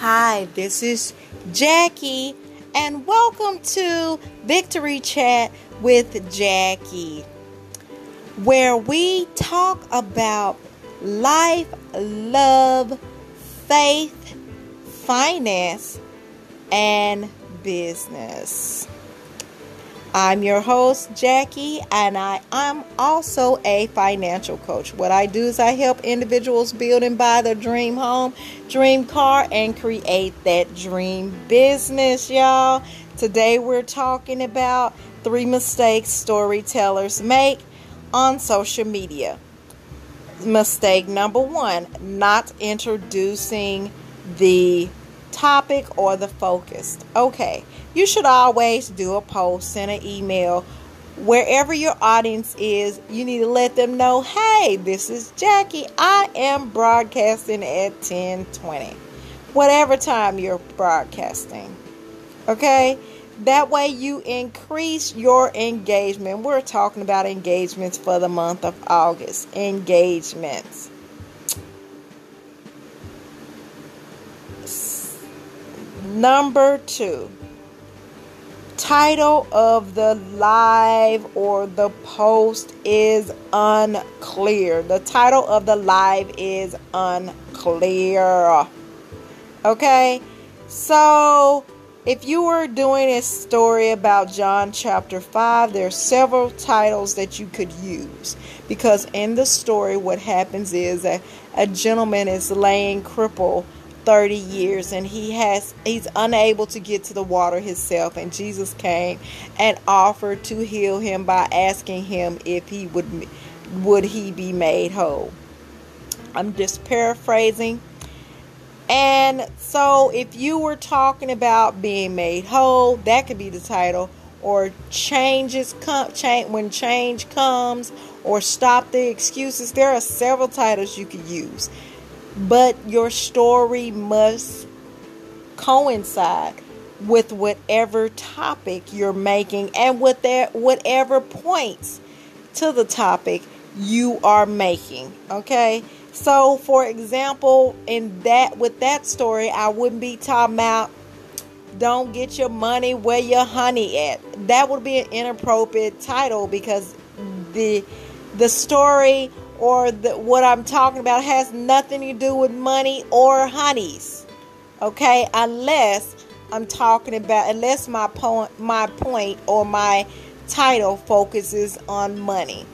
Hi, this is Jackie, and welcome to Victory Chat with Jackie, where we talk about life, love, faith, finance, and business. I'm your host, Jackie, and I am also a financial coach. What I do is I help individuals build and buy their dream home, dream car, and create that dream business, y'all. Today we're talking about three mistakes storytellers make on social media. Mistake number one not introducing the topic or the focus. Okay, you should always do a post, send an email. Wherever your audience is, you need to let them know, hey, this is Jackie. I am broadcasting at 1020. Whatever time you're broadcasting. Okay? That way you increase your engagement. We're talking about engagements for the month of August. Engagements. Number two, title of the live or the post is unclear. The title of the live is unclear. Okay, so if you were doing a story about John chapter 5, there are several titles that you could use because in the story, what happens is that a gentleman is laying crippled 30 years and he has he's unable to get to the water himself and Jesus came and offered to heal him by asking him if he would would he be made whole. I'm just paraphrasing. And so if you were talking about being made whole, that could be the title or changes come change when change comes or stop the excuses. There are several titles you could use but your story must coincide with whatever topic you're making and with that whatever points to the topic you are making okay? So for example in that with that story i wouldn't be talking about don't get your money where your honey at. That would be an inappropriate title because the the story or the, what I'm talking about has nothing to do with money or honeys. Okay, unless I'm talking about unless my point my point or my title focuses on money.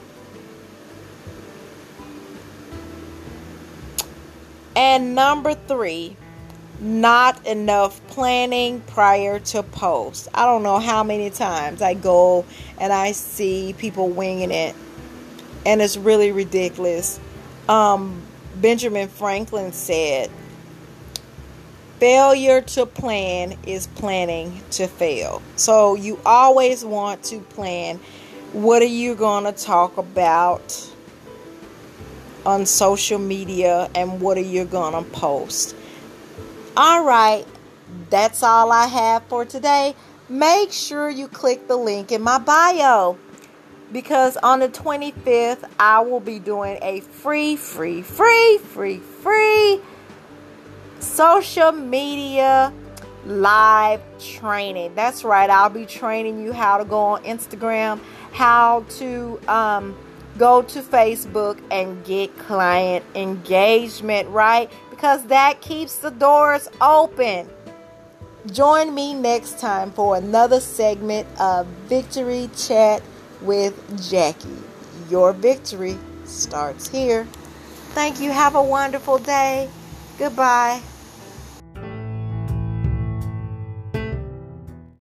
And number 3, not enough planning prior to post. I don't know how many times I go and I see people winging it and it's really ridiculous. Um, Benjamin Franklin said, Failure to plan is planning to fail. So you always want to plan what are you going to talk about on social media and what are you going to post. All right, that's all I have for today. Make sure you click the link in my bio because on the 25th, I will be doing a free, free, free, free, free social media live training. That's right, I'll be training you how to go on Instagram, how to um, go to Facebook and get client engagement, right? Because that keeps the doors open. Join me next time for another segment of Victory Chat with Jackie. Your victory starts here. Thank you. Have a wonderful day. Goodbye.